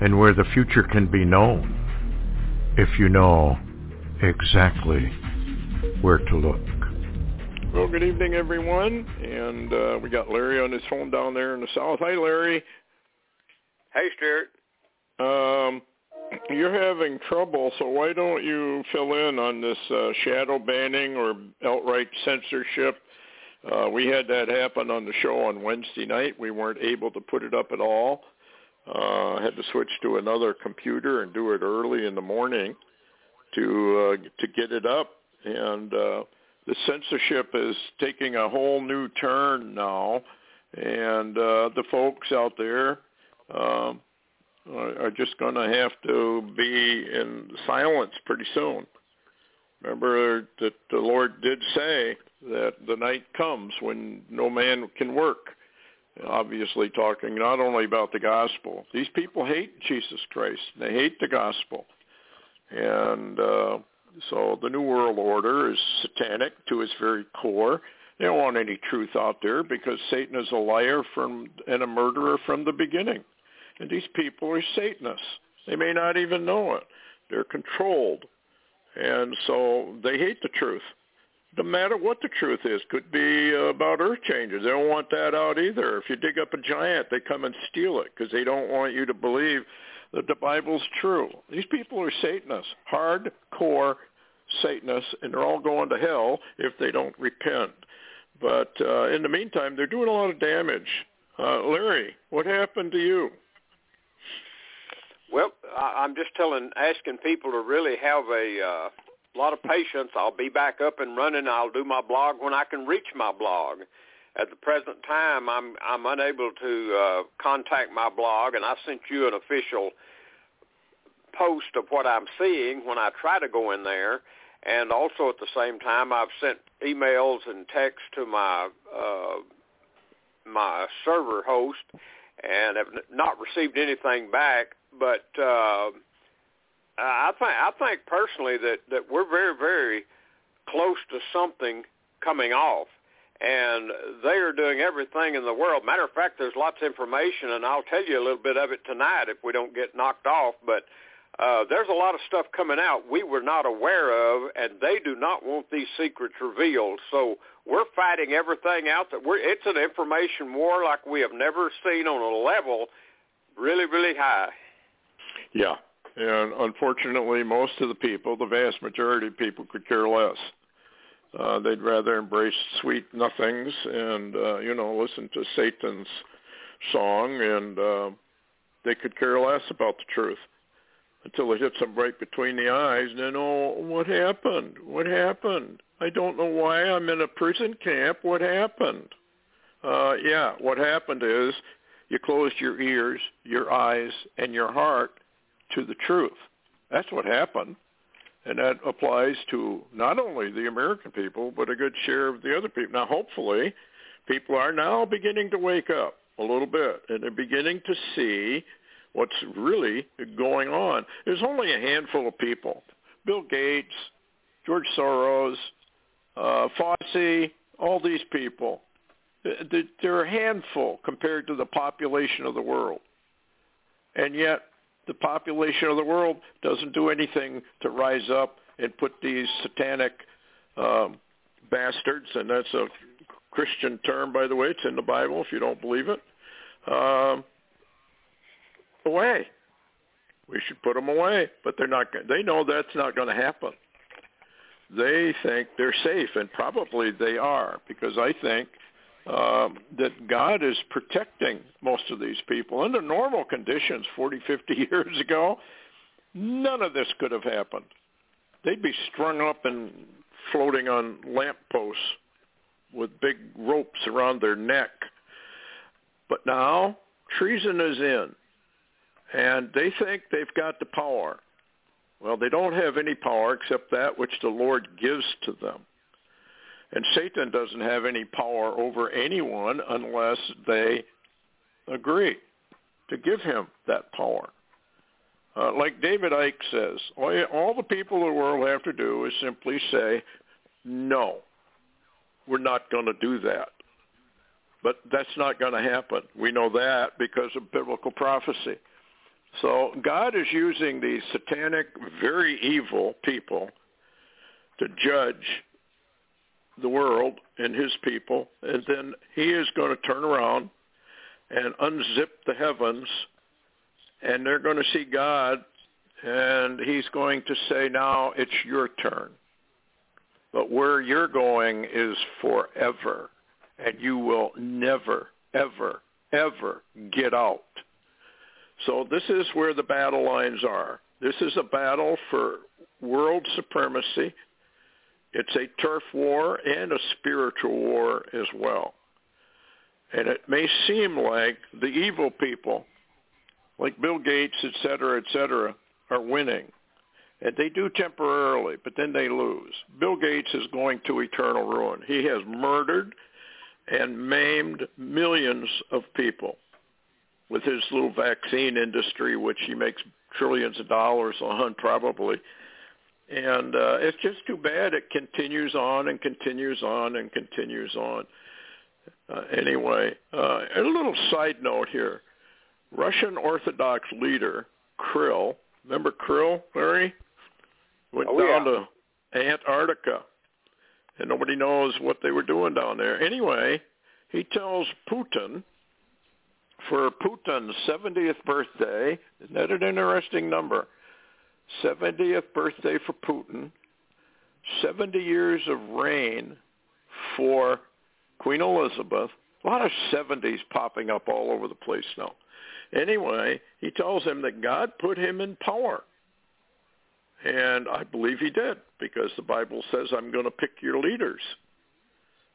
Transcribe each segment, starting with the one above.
and where the future can be known if you know exactly where to look. Well, good evening, everyone. And uh, we got Larry on his phone down there in the south. Hi, Larry. Hey, Stewart. Um, you're having trouble, so why don't you fill in on this uh, shadow banning or outright censorship? Uh, we had that happen on the show on Wednesday night. We weren't able to put it up at all. Uh, had to switch to another computer and do it early in the morning to uh, to get it up. And uh, the censorship is taking a whole new turn now, and uh, the folks out there. Um, are just going to have to be in silence pretty soon. Remember that the Lord did say that the night comes when no man can work. Obviously talking not only about the gospel. These people hate Jesus Christ. They hate the gospel. And uh, so the New World Order is satanic to its very core. They don't want any truth out there because Satan is a liar from and a murderer from the beginning. And these people are Satanists. They may not even know it. They're controlled. And so they hate the truth. No matter what the truth is, could be about earth changes. They don't want that out either. If you dig up a giant, they come and steal it because they don't want you to believe that the Bible's true. These people are Satanists, hardcore Satanists, and they're all going to hell if they don't repent. But uh, in the meantime, they're doing a lot of damage. Uh, Larry, what happened to you? Well, I'm just telling, asking people to really have a uh, lot of patience. I'll be back up and running. I'll do my blog when I can reach my blog. At the present time, I'm I'm unable to uh, contact my blog, and I sent you an official post of what I'm seeing when I try to go in there. And also at the same time, I've sent emails and texts to my uh, my server host, and have not received anything back but uh, I think I think personally that that we're very very close to something coming off, and they are doing everything in the world. Matter of fact, there's lots of information, and I'll tell you a little bit of it tonight if we don't get knocked off. But uh, there's a lot of stuff coming out we were not aware of, and they do not want these secrets revealed. So we're fighting everything out. That we're it's an information war like we have never seen on a level really really high. Yeah. And unfortunately, most of the people, the vast majority of people could care less. Uh, they'd rather embrace sweet nothings and, uh, you know, listen to Satan's song and uh, they could care less about the truth until it hits them right between the eyes. And then, oh, what happened? What happened? I don't know why I'm in a prison camp. What happened? Uh, yeah, what happened is you closed your ears, your eyes, and your heart to the truth. That's what happened. And that applies to not only the American people, but a good share of the other people. Now, hopefully, people are now beginning to wake up a little bit, and they're beginning to see what's really going on. There's only a handful of people. Bill Gates, George Soros, uh, Fauci, all these people. They're a handful compared to the population of the world. And yet the population of the world doesn't do anything to rise up and put these satanic um, bastards, and that's a Christian term, by the way. It's in the Bible if you don't believe it. Um, away. We should put them away, but they're not. They know that's not going to happen. They think they're safe, and probably they are, because I think um, that God is protecting most of these people. Under normal conditions 40, 50 years ago, none of this could have happened. They'd be strung up and floating on lampposts with big ropes around their neck. But now treason is in. and they think they've got the power. Well, they don't have any power except that which the Lord gives to them. And Satan doesn't have any power over anyone unless they agree to give him that power. Uh, like David Icke says, all, all the people in the world have to do is simply say, no, we're not going to do that. But that's not going to happen. We know that because of biblical prophecy. So God is using these satanic, very evil people to judge the world and his people, and then he is going to turn around and unzip the heavens, and they're going to see God, and he's going to say, now it's your turn. But where you're going is forever, and you will never, ever, ever get out. So this is where the battle lines are. This is a battle for world supremacy. It's a turf war and a spiritual war as well. And it may seem like the evil people, like Bill Gates, et cetera, et cetera, are winning. And they do temporarily, but then they lose. Bill Gates is going to eternal ruin. He has murdered and maimed millions of people with his little vaccine industry, which he makes trillions of dollars on probably. And uh, it's just too bad it continues on and continues on and continues on. Uh, anyway, uh, a little side note here. Russian Orthodox leader Kirill, remember Kirill, Larry? Went oh, down yeah. to Antarctica, and nobody knows what they were doing down there. Anyway, he tells Putin for Putin's 70th birthday, isn't that an interesting number? 70th birthday for Putin, 70 years of reign for Queen Elizabeth. A lot of 70s popping up all over the place now. Anyway, he tells him that God put him in power. And I believe he did because the Bible says, I'm going to pick your leaders.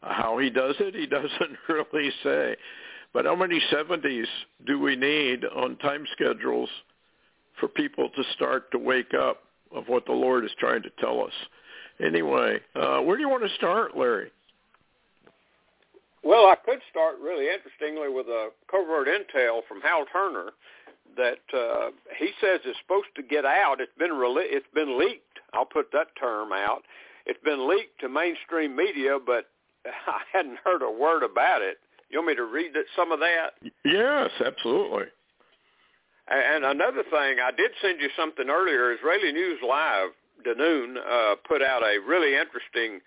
How he does it, he doesn't really say. But how many 70s do we need on time schedules for people to start to wake up of what the Lord is trying to tell us? Anyway, uh, where do you want to start, Larry? Well, I could start really interestingly with a covert intel from Hal Turner that uh, he says is supposed to get out. It's been rele- it's been leaked. I'll put that term out. It's been leaked to mainstream media, but I hadn't heard a word about it. You want me to read some of that? Yes, absolutely. And another thing, I did send you something earlier. Israeli News Live, Danoon, uh, put out a really interesting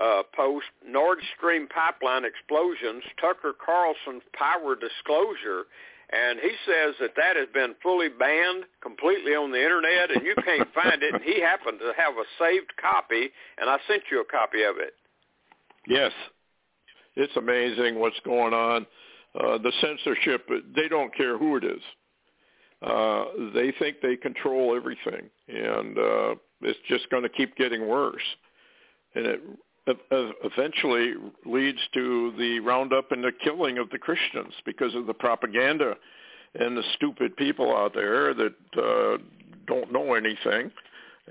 uh, post, Nord Stream pipeline explosions, Tucker Carlson's power disclosure, and he says that that has been fully banned completely on the internet, and you can't find it. And he happened to have a saved copy, and I sent you a copy of it. Yes, it's amazing what's going on. Uh, the censorship, they don't care who it is. Uh, they think they control everything, and uh, it's just going to keep getting worse. And it eventually leads to the roundup and the killing of the Christians because of the propaganda and the stupid people out there that uh, don't know anything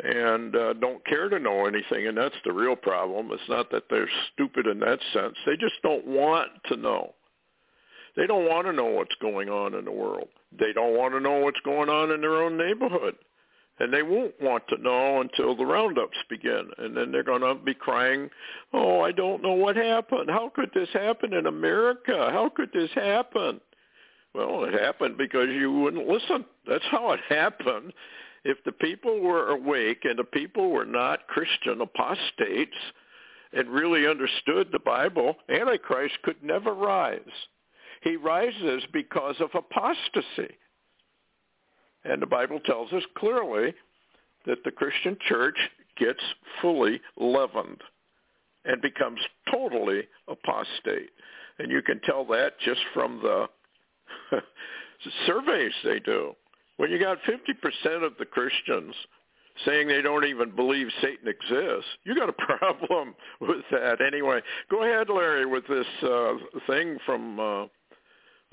and uh, don't care to know anything, and that's the real problem. It's not that they're stupid in that sense; they just don't want to know. They don't want to know what's going on in the world. They don't want to know what's going on in their own neighborhood. And they won't want to know until the roundups begin. And then they're going to be crying oh i don't know what happened. How could this happen in america? How could this happen? Well it happened because you wouldn't listen. That's how it happened. If the people were awake and the people were not christian apostates and really understood the bible antichrist could never rise he rises because of apostasy and the Bible tells us clearly that the Christian church gets fully leavened and becomes totally apostate. And you can tell that just from the surveys they do. When you got 50% of the Christians saying they don't even believe Satan exists, you got a problem with that. Anyway, go ahead, Larry, with this uh, thing from uh,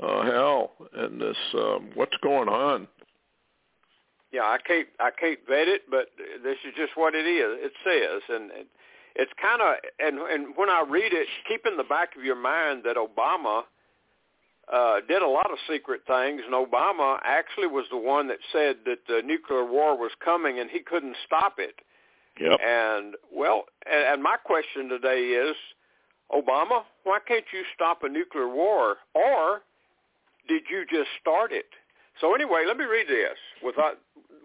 uh, Hal and this um, what's going on. yeah, I can't I can't vet it, but this is just what it is. It says, and it's kind of and and when I read it, keep in the back of your mind that Obama uh, did a lot of secret things, and Obama actually was the one that said that the nuclear war was coming, and he couldn't stop it. Yep. And well, and, and my question today is, Obama, why can't you stop a nuclear war, or did you just start it? So anyway, let me read this with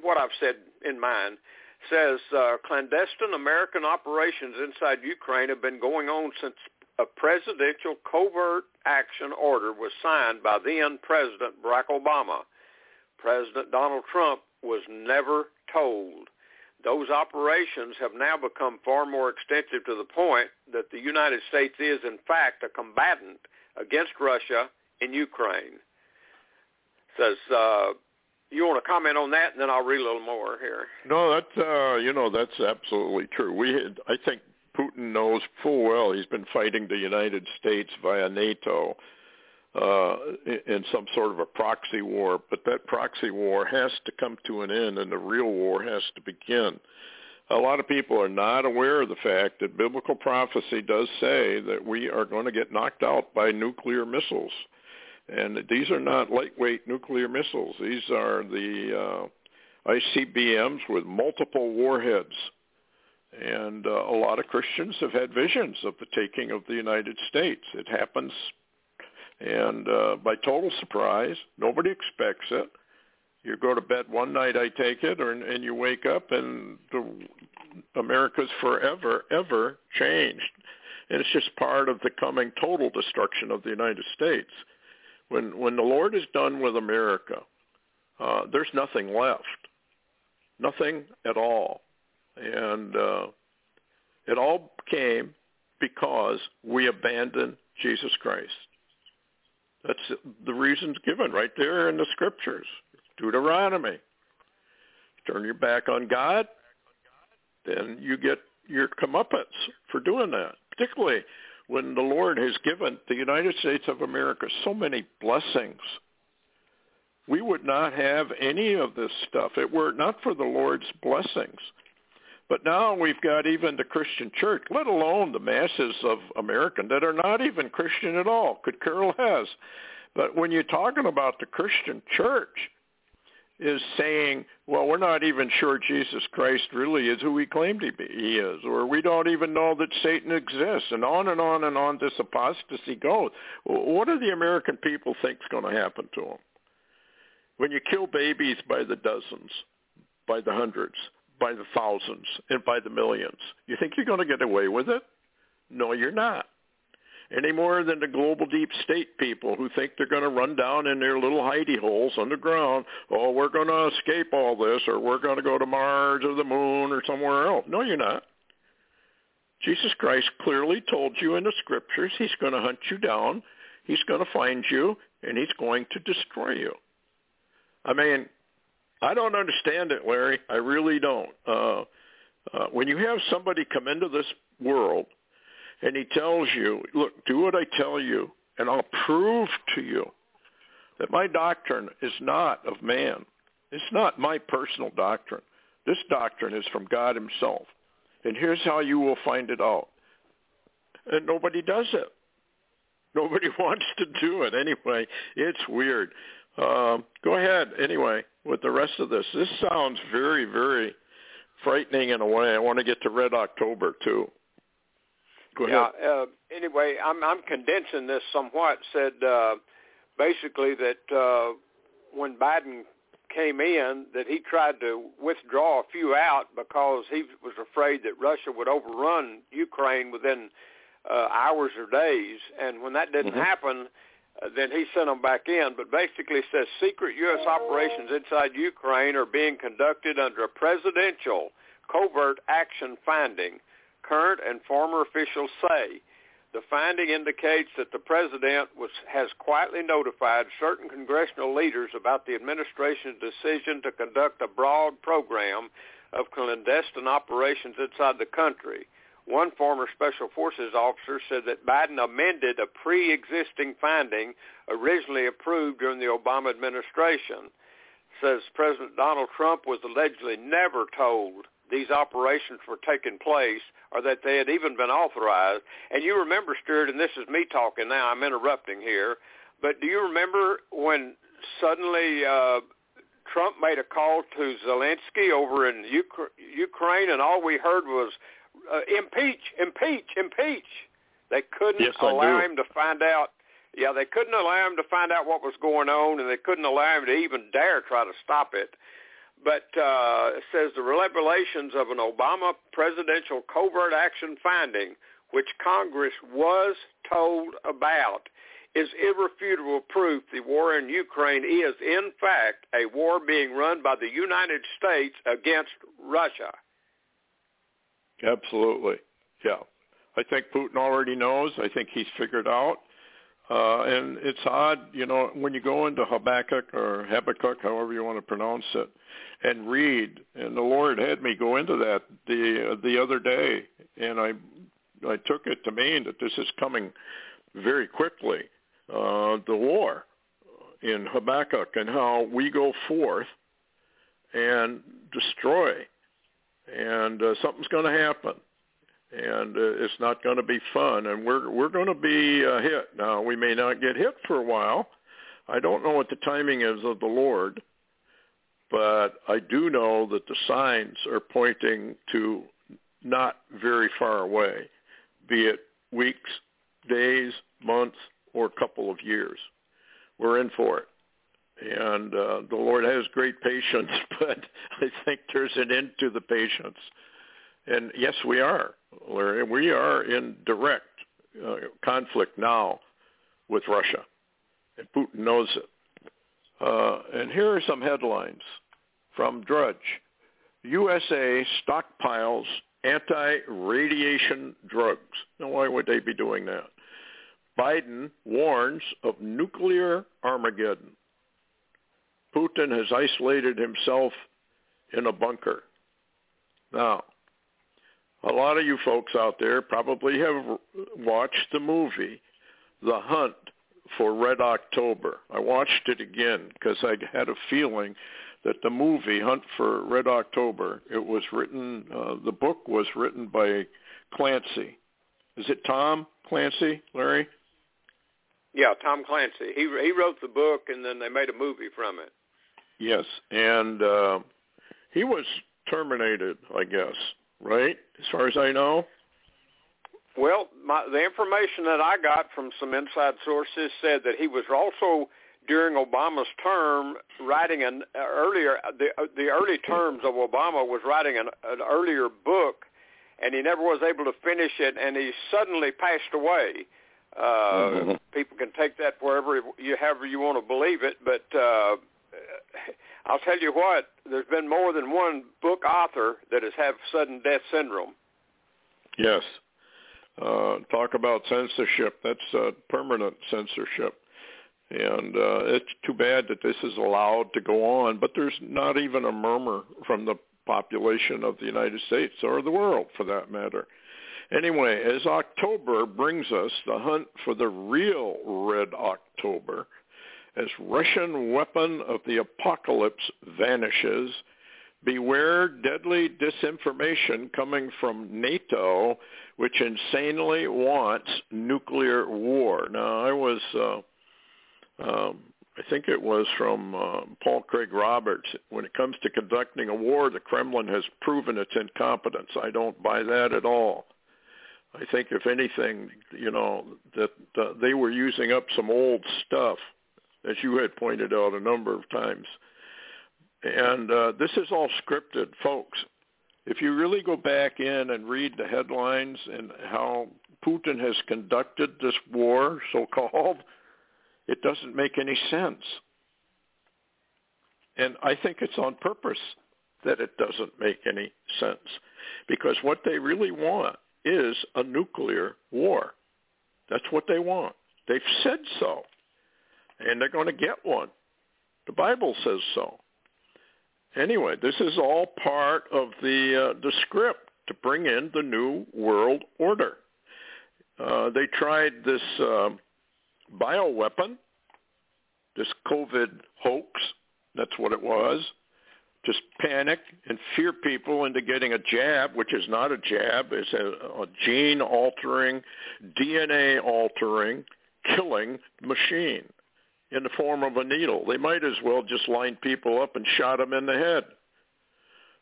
what I've said in mind. It says uh, clandestine American operations inside Ukraine have been going on since a presidential covert action order was signed by then President Barack Obama. President Donald Trump was never told. Those operations have now become far more extensive to the point that the United States is, in fact, a combatant against Russia in Ukraine. Says, uh, you want to comment on that, and then I'll read a little more here. No, that's uh, you know that's absolutely true. We, had, I think, Putin knows full well he's been fighting the United States via NATO uh, in some sort of a proxy war, but that proxy war has to come to an end and the real war has to begin. A lot of people are not aware of the fact that biblical prophecy does say that we are going to get knocked out by nuclear missiles. And these are not lightweight nuclear missiles. These are the uh, ICBMs with multiple warheads and uh, a lot of Christians have had visions of the taking of the United States. It happens, and uh, by total surprise, nobody expects it. You go to bed one night, I take it, or and you wake up, and the, America's forever, ever changed, and it's just part of the coming total destruction of the United States. When when the Lord is done with America, uh, there's nothing left, nothing at all and uh, it all came because we abandoned Jesus Christ. That's the reasons given right there in the scriptures. Deuteronomy. Turn your back on God, then you get your comeuppance for doing that. Particularly when the Lord has given the United States of America so many blessings. We would not have any of this stuff. It were not for the Lord's blessings but now we've got even the Christian church, let alone the masses of American that are not even Christian at all, could care less. But when you're talking about the Christian church is saying, well, we're not even sure Jesus Christ really is who he claimed he, be, he is, or we don't even know that Satan exists, and on and on and on this apostasy goes. What do the American people think is going to happen to them? When you kill babies by the dozens, by the hundreds, by the thousands and by the millions. You think you're going to get away with it? No, you're not. Any more than the global deep state people who think they're going to run down in their little hidey holes underground. Oh, we're going to escape all this, or we're going to go to Mars or the moon or somewhere else. No, you're not. Jesus Christ clearly told you in the scriptures he's going to hunt you down, he's going to find you, and he's going to destroy you. I mean, I don't understand it, Larry. I really don't. Uh, uh, when you have somebody come into this world and he tells you, look, do what I tell you, and I'll prove to you that my doctrine is not of man. It's not my personal doctrine. This doctrine is from God himself. And here's how you will find it out. And nobody does it. Nobody wants to do it anyway. It's weird. Uh, go ahead anyway with the rest of this. This sounds very, very frightening in a way. I want to get to Red October too. Go ahead. Yeah. Uh, anyway, I'm I'm condensing this somewhat. Said uh, basically that uh, when Biden came in, that he tried to withdraw a few out because he was afraid that Russia would overrun Ukraine within uh, hours or days. And when that didn't mm-hmm. happen, uh, then he sent them back in. But basically says secret U.S. operations inside Ukraine are being conducted under a presidential covert action finding, current and former officials say. The finding indicates that the president was, has quietly notified certain congressional leaders about the administration's decision to conduct a broad program of clandestine operations inside the country. One former Special Forces officer said that Biden amended a pre-existing finding originally approved during the Obama administration. says President Donald Trump was allegedly never told these operations were taking place or that they had even been authorized. And you remember, Stewart, and this is me talking now, I'm interrupting here, but do you remember when suddenly uh, Trump made a call to Zelensky over in Ukraine and all we heard was uh, impeach, impeach, impeach. They couldn't yes, allow him to find out. Yeah, they couldn't allow him to find out what was going on, and they couldn't allow him to even dare try to stop it. But uh, says the revelations of an Obama presidential covert action finding, which Congress was told about, is irrefutable proof the war in Ukraine is, in fact, a war being run by the United States against Russia. Absolutely. Yeah. I think Putin already knows. I think he's figured out. Uh, and it's odd, you know, when you go into Habakkuk or Habakkuk, however you want to pronounce it, and read, and the Lord had me go into that the the other day, and I I took it to mean that this is coming very quickly, uh, the war in Habakkuk, and how we go forth and destroy, and uh, something's going to happen and uh, it's not going to be fun. And we're we're going to be uh, hit. Now we may not get hit for a while. I don't know what the timing is of the Lord, but I do know that the signs are pointing to not very far away, be it weeks, days, months, or a couple of years. We're in for it. And uh, the Lord has great patience, but I think there's an end to the patience. And yes, we are, Larry. We are in direct uh, conflict now with Russia, and Putin knows it. Uh, and here are some headlines from Drudge. USA stockpiles anti-radiation drugs. Now, why would they be doing that? Biden warns of nuclear Armageddon. Putin has isolated himself in a bunker. Now, a lot of you folks out there probably have watched the movie The Hunt for Red October. I watched it again because I had a feeling that the movie Hunt for Red October, it was written, uh, the book was written by Clancy. Is it Tom Clancy, Larry? Yeah, Tom Clancy. He he wrote the book and then they made a movie from it. Yes, and uh, he was terminated, I guess right? As far as I know. Well, my, the information that I got from some inside sources said that he was also during Obama's term writing an earlier the the early terms of Obama was writing an, an earlier book, and he never was able to finish it, and he suddenly passed away. Uh, mm-hmm. People can take that wherever you however you want to believe it, but uh, I'll tell you what, there's been more than one book author that has had sudden death syndrome. Yes. Uh, talk about censorship. That's uh, permanent censorship. And uh, it's too bad that this is allowed to go on, but there's not even a murmur from the population of the United States or the world for that matter. Anyway, as October brings us the hunt for the real Red October, as Russian weapon of the apocalypse vanishes, beware deadly disinformation coming from NATO, which insanely wants nuclear war. Now, I was, uh, um, I think it was from uh, Paul Craig Roberts. When it comes to conducting a war, the Kremlin has proven its incompetence. I don't buy that at all. I think, if anything, you know, that uh, they were using up some old stuff as you had pointed out a number of times. And uh, this is all scripted, folks. If you really go back in and read the headlines and how Putin has conducted this war, so-called, it doesn't make any sense. And I think it's on purpose that it doesn't make any sense because what they really want is a nuclear war. That's what they want. They've said so and they're going to get one. The Bible says so. Anyway, this is all part of the uh, the script to bring in the new world order. Uh, they tried this uh, bioweapon, this COVID hoax That's what it was. Just panic and fear people into getting a jab, which is not a jab. It's a, a gene-altering, DNA-altering, killing machine in the form of a needle. They might as well just line people up and shot them in the head.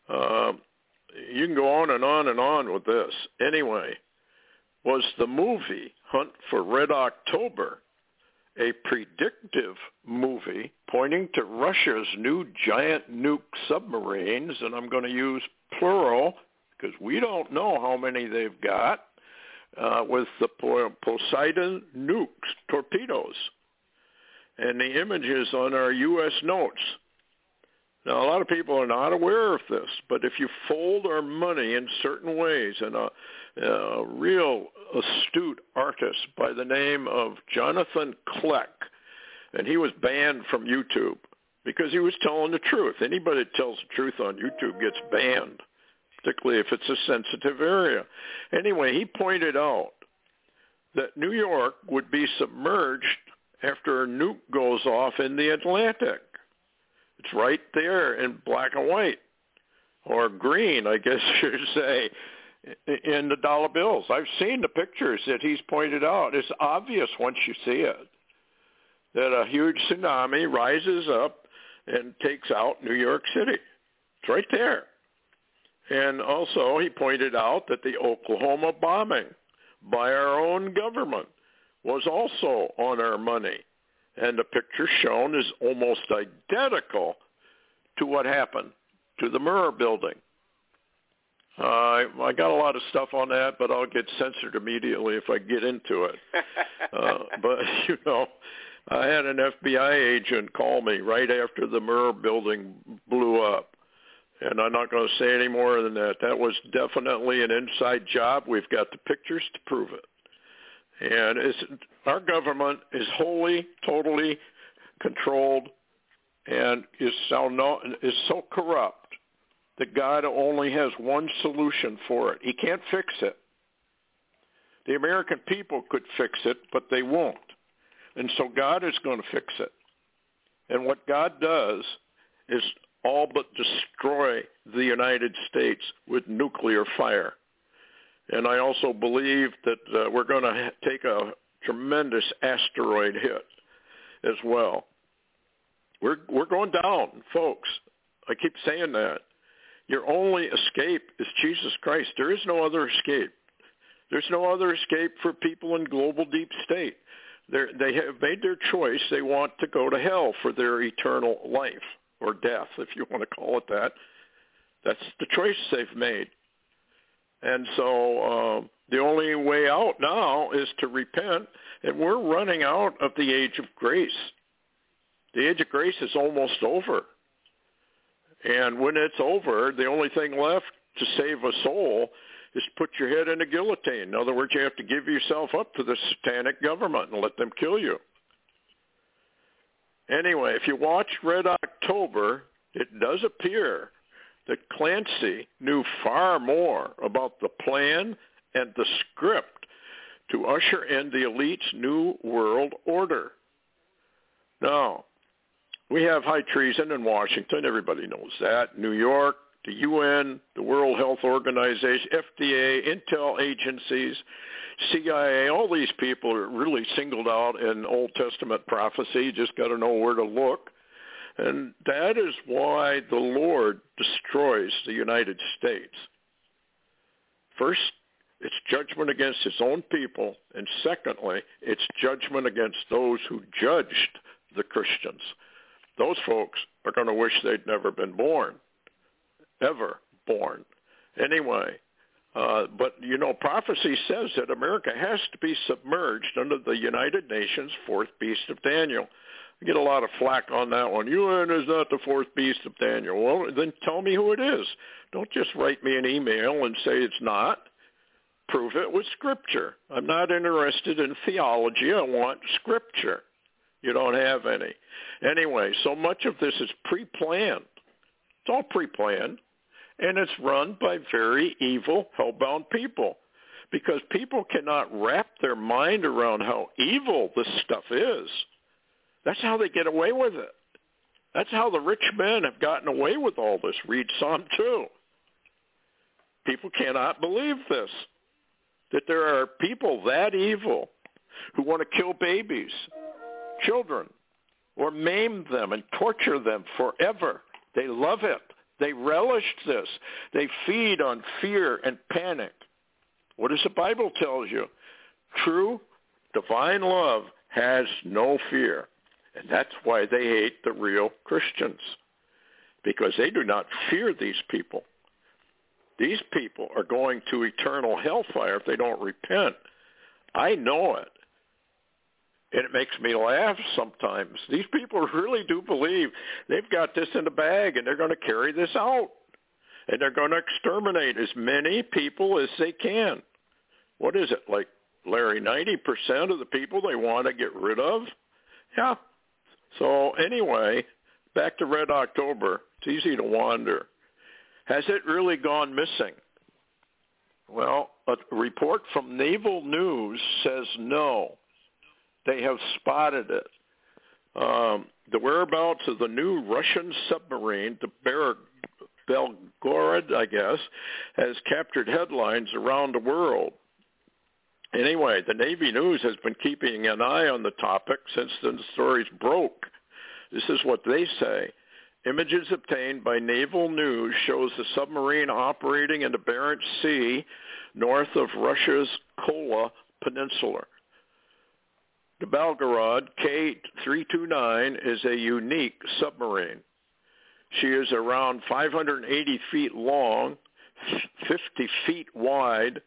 Uh, you can go on and on and on with this. Anyway, was the movie Hunt for Red October a predictive movie pointing to Russia's new giant nuke submarines, and I'm going to use plural because we don't know how many they've got, uh, with the Poseidon nukes, torpedoes, and the images on our U.S. notes now, a lot of people are not aware of this, but if you fold our money in certain ways, and a, a real astute artist by the name of Jonathan Kleck, and he was banned from YouTube because he was telling the truth. Anybody that tells the truth on YouTube gets banned, particularly if it's a sensitive area. Anyway, he pointed out that New York would be submerged after a nuke goes off in the Atlantic. It's right there in black and white, or green, I guess you should say, in the dollar bills. I've seen the pictures that he's pointed out. It's obvious once you see it that a huge tsunami rises up and takes out New York City. It's right there. And also he pointed out that the Oklahoma bombing by our own government was also on our money and the picture shown is almost identical to what happened to the Murrah building. Uh, I got a lot of stuff on that, but I'll get censored immediately if I get into it. uh, but you know, I had an FBI agent call me right after the Murrah building blew up, and I'm not going to say any more than that. That was definitely an inside job. We've got the pictures to prove it. And it's, our government is wholly, totally controlled and is so, is so corrupt that God only has one solution for it. He can't fix it. The American people could fix it, but they won't. And so God is going to fix it. And what God does is all but destroy the United States with nuclear fire. And I also believe that uh, we're going to take a tremendous asteroid hit as well. We're we're going down, folks. I keep saying that. Your only escape is Jesus Christ. There is no other escape. There's no other escape for people in global deep state. They're, they have made their choice. They want to go to hell for their eternal life or death, if you want to call it that. That's the choice they've made. And so uh, the only way out now is to repent, and we're running out of the age of grace. The age of grace is almost over. And when it's over, the only thing left to save a soul is to put your head in a guillotine. In other words, you have to give yourself up to the satanic government and let them kill you. Anyway, if you watch Red October, it does appear that Clancy knew far more about the plan and the script to usher in the elite's new world order. Now, we have high treason in Washington. Everybody knows that. New York, the UN, the World Health Organization, FDA, intel agencies, CIA, all these people are really singled out in Old Testament prophecy. You just got to know where to look. And that is why the Lord destroys the United States. First, it's judgment against his own people. And secondly, it's judgment against those who judged the Christians. Those folks are going to wish they'd never been born, ever born. Anyway, uh, but you know, prophecy says that America has to be submerged under the United Nations fourth beast of Daniel. I get a lot of flack on that one. UN is not the fourth beast of Daniel. Well, then tell me who it is. Don't just write me an email and say it's not. Prove it with scripture. I'm not interested in theology. I want scripture. You don't have any. Anyway, so much of this is pre-planned. It's all pre-planned. And it's run by very evil, hellbound people. Because people cannot wrap their mind around how evil this stuff is. That's how they get away with it. That's how the rich men have gotten away with all this. Read Psalm 2. People cannot believe this, that there are people that evil who want to kill babies, children, or maim them and torture them forever. They love it. They relish this. They feed on fear and panic. What does the Bible tell you? True divine love has no fear. And that's why they hate the real Christians, because they do not fear these people. These people are going to eternal hellfire if they don't repent. I know it. And it makes me laugh sometimes. These people really do believe they've got this in the bag and they're going to carry this out. And they're going to exterminate as many people as they can. What is it, like, Larry, 90% of the people they want to get rid of? Yeah. So anyway, back to Red October. It's easy to wander. Has it really gone missing? Well, a report from Naval News says no. They have spotted it. Um, the whereabouts of the new Russian submarine, the Ber- Belgorod, I guess, has captured headlines around the world. Anyway, the Navy News has been keeping an eye on the topic since the stories broke. This is what they say. Images obtained by Naval News shows the submarine operating in the Barents Sea north of Russia's Kola Peninsula. The Belgorod K-329 is a unique submarine. She is around 580 feet long, 50 feet wide,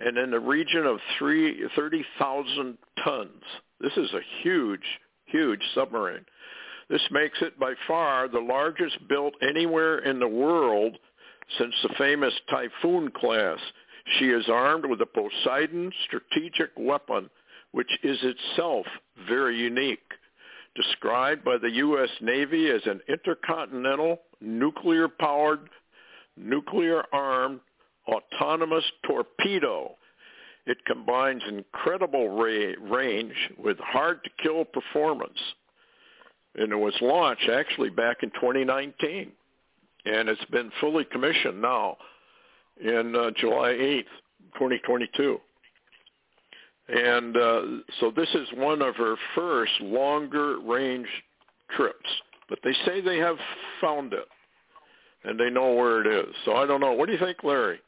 and in the region of 30,000 tons. This is a huge, huge submarine. This makes it by far the largest built anywhere in the world since the famous Typhoon class. She is armed with a Poseidon strategic weapon, which is itself very unique. Described by the U.S. Navy as an intercontinental nuclear-powered, nuclear-armed, autonomous torpedo. It combines incredible ra- range with hard-to-kill performance and it was launched actually back in 2019, and it's been fully commissioned now in uh, July 8th, 2022. And uh, so this is one of her first longer range trips, but they say they have found it and they know where it is. So I don't know. What do you think, Larry?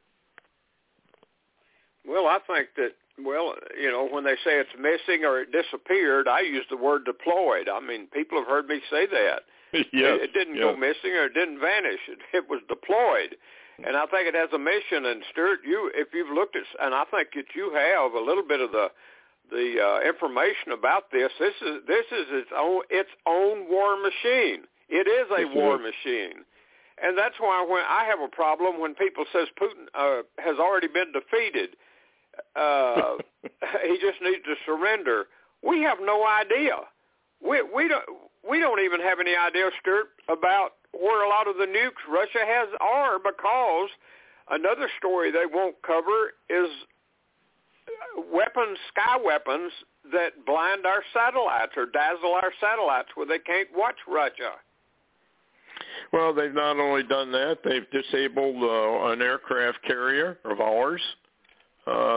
Well, I think that well, you know, when they say it's missing or it disappeared, I use the word deployed. I mean, people have heard me say that. yes, it, it didn't yes. go missing or it didn't vanish. It, it was deployed. And I think it has a mission. And Stewart, you, if you've looked at, and I think that you have a little bit of the the uh, information about this. This is this is its own its own war machine. It is a yes, war machine, and that's why when I have a problem when people says Putin uh, has already been defeated uh, he just needs to surrender. We have no idea. We we don't we don't even have any idea, Stewart, about where a lot of the nukes Russia has are because another story they won't cover is weapons, sky weapons that blind our satellites or dazzle our satellites where they can't watch Russia. Well, they've not only done that, they've disabled uh, an aircraft carrier of ours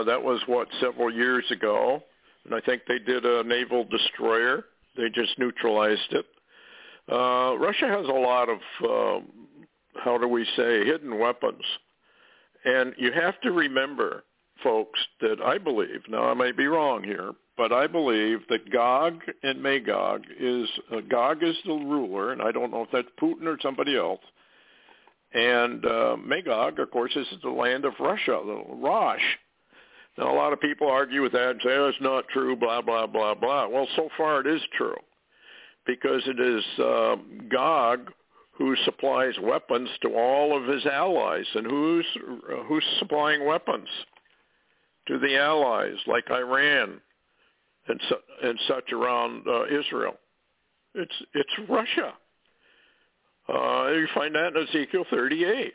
that was what several years ago, and I think they did a naval destroyer. They just neutralized it. Uh, Russia has a lot of, uh, how do we say, hidden weapons, and you have to remember, folks, that I believe. Now I may be wrong here, but I believe that Gog and Magog is uh, Gog is the ruler, and I don't know if that's Putin or somebody else. And uh, Magog, of course, is the land of Russia, the Rosh, now, a lot of people argue with that and say, oh, it's not true, blah, blah, blah, blah. Well, so far it is true because it is uh, Gog who supplies weapons to all of his allies. And who's, uh, who's supplying weapons? To the allies, like Iran and, su- and such around uh, Israel. It's, it's Russia. Uh, you find that in Ezekiel 38.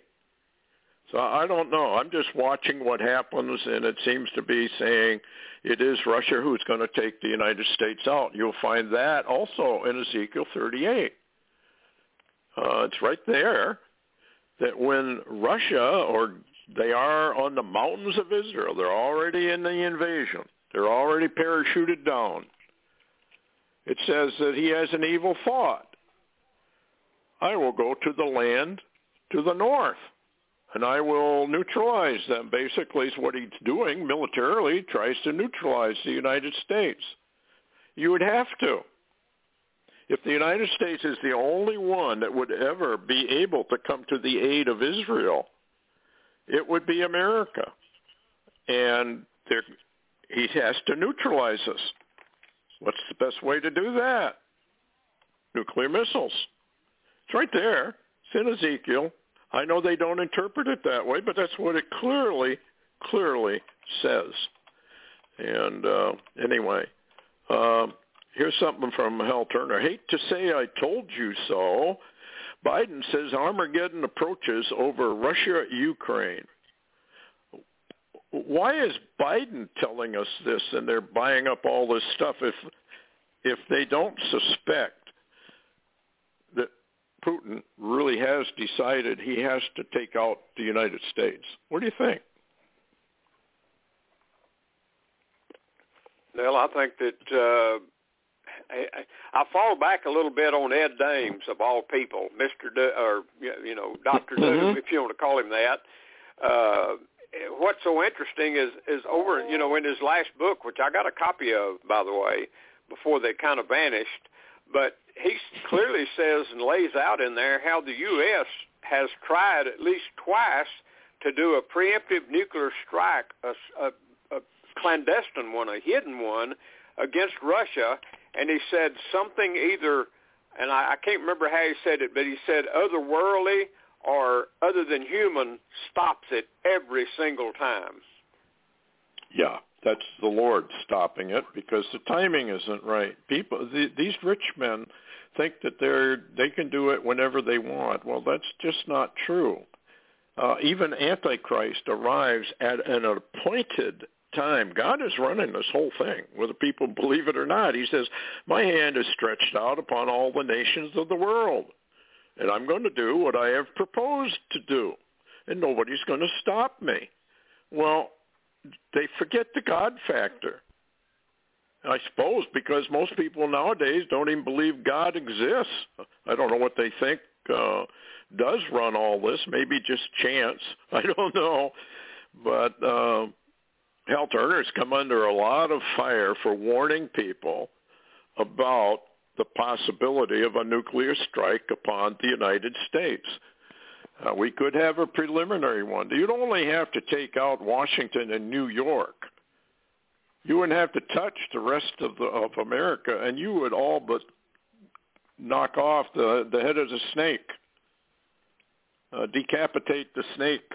So I don't know. I'm just watching what happens, and it seems to be saying it is Russia who's going to take the United States out. You'll find that also in Ezekiel 38. Uh, it's right there that when Russia or they are on the mountains of Israel, they're already in the invasion. They're already parachuted down. It says that he has an evil thought. I will go to the land to the north and I will neutralize them. Basically, is what he's doing militarily, tries to neutralize the United States. You would have to. If the United States is the only one that would ever be able to come to the aid of Israel, it would be America. And there, he has to neutralize us. What's the best way to do that? Nuclear missiles. It's right there. It's in Ezekiel. I know they don't interpret it that way, but that's what it clearly, clearly says. And uh, anyway, uh, here's something from Hal Turner. Hate to say I told you so. Biden says Armageddon approaches over Russia-Ukraine. Why is Biden telling us this and they're buying up all this stuff if if they don't suspect Putin really has decided he has to take out the United States? What do you think? Well, I think that uh, I, I fall back a little bit on Ed Dames of all people, Mister D- or you know Doctor mm-hmm. Doom, if you want to call him that. Uh, what's so interesting is is over you know in his last book, which I got a copy of by the way, before they kind of vanished, but he clearly says and lays out in there how the U.S. has tried at least twice to do a preemptive nuclear strike, a, a, a clandestine one, a hidden one against Russia, and he said something either, and I, I can't remember how he said it, but he said otherworldly or other than human stops it every single time. Yeah, that's the Lord stopping it because the timing isn't right. People, the, these rich men think that they're they can do it whenever they want. Well, that's just not true. Uh, even Antichrist arrives at an appointed time. God is running this whole thing, whether people believe it or not. He says, my hand is stretched out upon all the nations of the world, and I'm going to do what I have proposed to do, and nobody's going to stop me. Well, they forget the God factor. I suppose because most people nowadays don't even believe God exists. I don't know what they think uh, does run all this. Maybe just chance. I don't know. But uh, Hal Turner's come under a lot of fire for warning people about the possibility of a nuclear strike upon the United States. Uh, we could have a preliminary one. You'd only have to take out Washington and New York. You wouldn't have to touch the rest of the, of America, and you would all but knock off the the head of the snake, uh, decapitate the snake.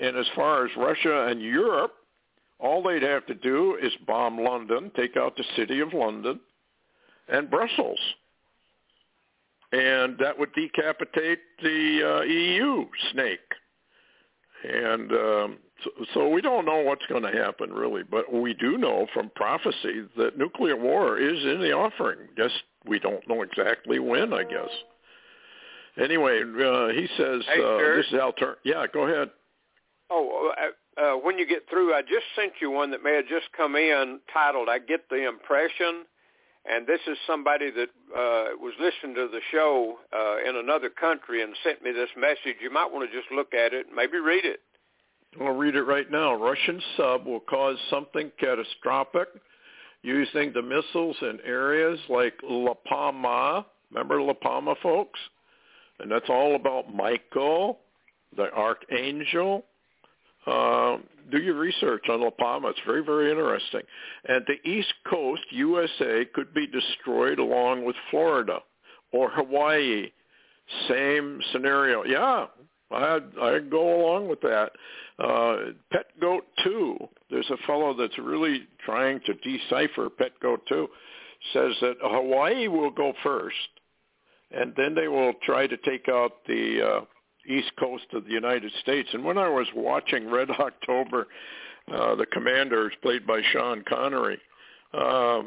And as far as Russia and Europe, all they'd have to do is bomb London, take out the city of London, and Brussels. And that would decapitate the uh, EU snake. And um, so, so we don't know what's going to happen really, but we do know from prophecy that nuclear war is in the offering. Just we don't know exactly when, I guess. Anyway, uh, he says hey, uh, this is Alter. Yeah, go ahead. Oh, uh, uh, when you get through, I just sent you one that may have just come in titled "I Get the Impression," and this is somebody that uh, was listening to the show uh, in another country and sent me this message. You might want to just look at it, and maybe read it. I'll read it right now. Russian sub will cause something catastrophic using the missiles in areas like La Palma. Remember La Palma, folks? And that's all about Michael, the archangel, uh, do your research on La Palma. It's very, very interesting. And the East Coast, USA, could be destroyed along with Florida or Hawaii. Same scenario. Yeah, I'd, I'd go along with that. Uh, Pet Goat 2, there's a fellow that's really trying to decipher Pet Goat 2, says that Hawaii will go first, and then they will try to take out the uh, east coast of the United States. And when I was watching Red October, uh, the commander is played by Sean Connery. Uh,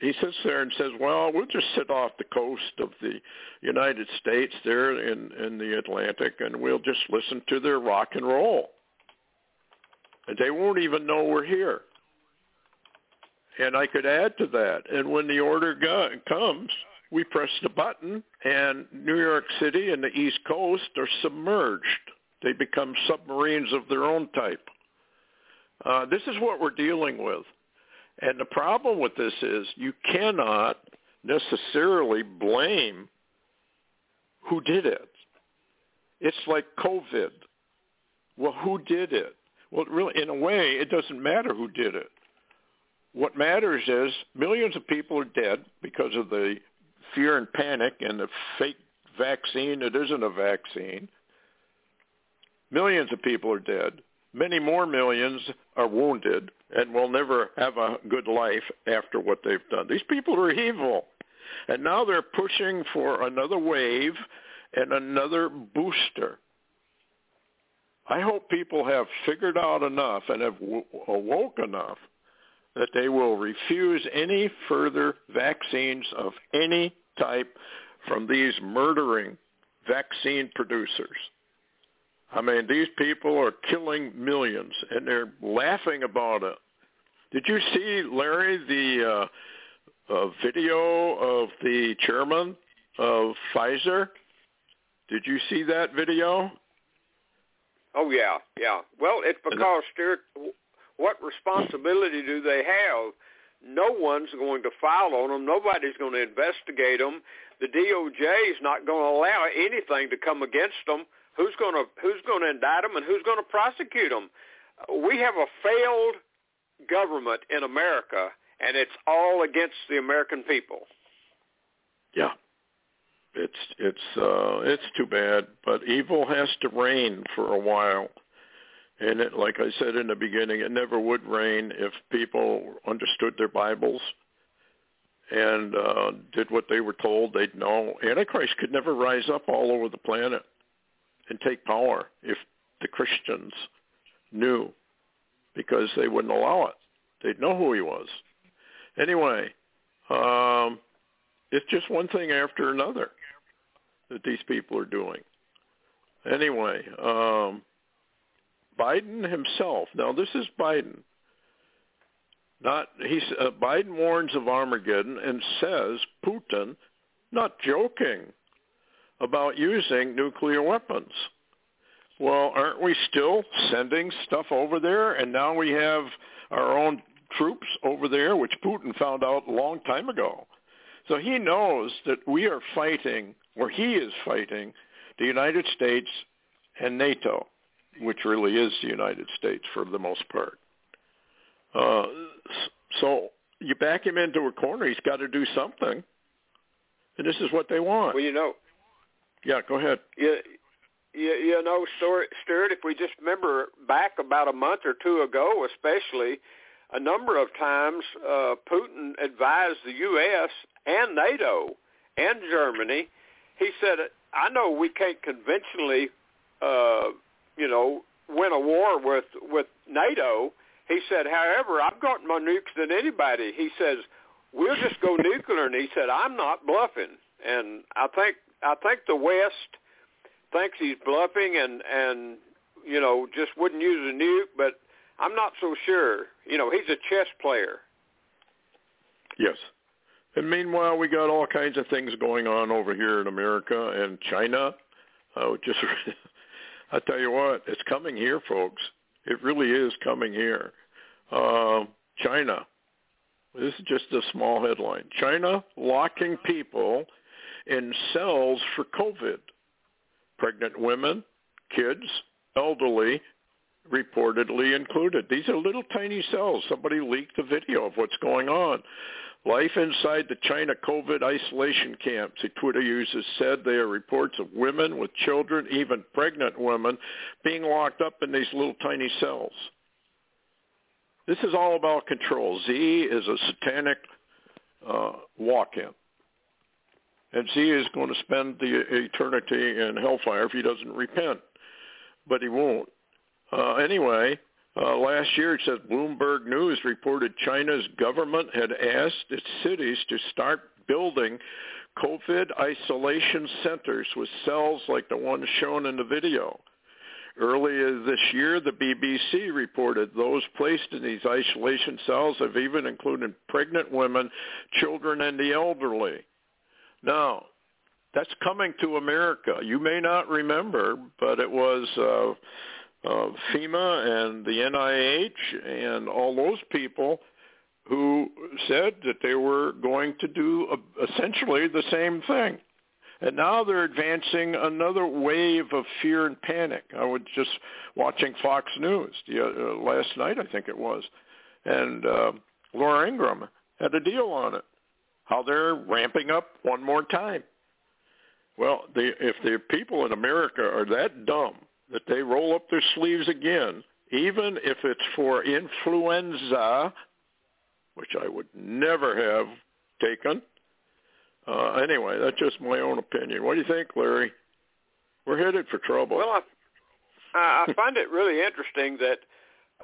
he sits there and says, "Well, we'll just sit off the coast of the United States there in in the Atlantic, and we'll just listen to their rock and roll, and they won't even know we're here." And I could add to that. And when the order go- comes, we press the button, and New York City and the East Coast are submerged. They become submarines of their own type. Uh, this is what we're dealing with. And the problem with this is you cannot necessarily blame who did it. It's like COVID. Well, who did it? Well, really, in a way, it doesn't matter who did it. What matters is millions of people are dead because of the fear and panic and the fake vaccine It isn't a vaccine. Millions of people are dead. Many more millions are wounded and will never have a good life after what they've done. These people are evil. And now they're pushing for another wave and another booster. I hope people have figured out enough and have awoke enough that they will refuse any further vaccines of any type from these murdering vaccine producers. I mean, these people are killing millions, and they're laughing about it. Did you see, Larry, the uh, uh, video of the chairman of Pfizer? Did you see that video? Oh yeah, yeah. Well, it's because Stewart, what responsibility do they have? No one's going to file on them. Nobody's going to investigate them. The DOJ is not going to allow anything to come against them Who's going to who's going to indict them and who's going to prosecute them? We have a failed government in America, and it's all against the American people. Yeah, it's it's uh, it's too bad, but evil has to reign for a while. And it, like I said in the beginning, it never would reign if people understood their Bibles and uh, did what they were told they'd know. Antichrist could never rise up all over the planet and take power if the Christians knew because they wouldn't allow it. They'd know who he was. Anyway, um, it's just one thing after another that these people are doing. Anyway, um, Biden himself. Now this is Biden. Not he's uh, Biden warns of Armageddon and says Putin, not joking, about using nuclear weapons. Well, aren't we still sending stuff over there? And now we have our own troops over there, which Putin found out a long time ago. So he knows that we are fighting, or he is fighting, the United States and NATO, which really is the United States for the most part. Uh, so you back him into a corner, he's got to do something. And this is what they want. Well, you know, yeah, go ahead. You, you, you know, Stewart, if we just remember back about a month or two ago, especially, a number of times uh, Putin advised the U.S. and NATO and Germany. He said, "I know we can't conventionally, uh, you know, win a war with with NATO." He said, "However, I've got more nukes than anybody." He says, "We'll just go nuclear," and he said, "I'm not bluffing." And I think I think the West thinks he's bluffing and and you know just wouldn't use a nuke, but I'm not so sure. You know, he's a chess player. Yes. And meanwhile, we got all kinds of things going on over here in America and China. Uh, just, I tell you what, it's coming here, folks. It really is coming here. Uh, China. This is just a small headline. China locking people in cells for COVID. Pregnant women, kids, elderly, reportedly included. These are little tiny cells. Somebody leaked a video of what's going on. Life inside the China COVID isolation camps, the Twitter users said there are reports of women with children, even pregnant women, being locked up in these little tiny cells. This is all about control. Z is a satanic uh, walk-in and he is going to spend the eternity in hellfire if he doesn't repent. But he won't. Uh, anyway, Uh, last year, it says Bloomberg News reported China's government had asked its cities to start building COVID isolation centers with cells like the ones shown in the video. Earlier this year, the BBC reported those placed in these isolation cells have even included pregnant women, children, and the elderly. Now, that's coming to America. You may not remember, but it was uh, uh, FEMA and the NIH and all those people who said that they were going to do essentially the same thing. And now they're advancing another wave of fear and panic. I was just watching Fox News the, uh, last night, I think it was, and uh, Laura Ingraham had a deal on it, how they're ramping up one more time. Well, the, if the people in America are that dumb that they roll up their sleeves again, even if it's for influenza, which I would never have taken, uh, anyway, that's just my own opinion. What do you think, Larry? We're headed for trouble. Well, I, I find it really interesting that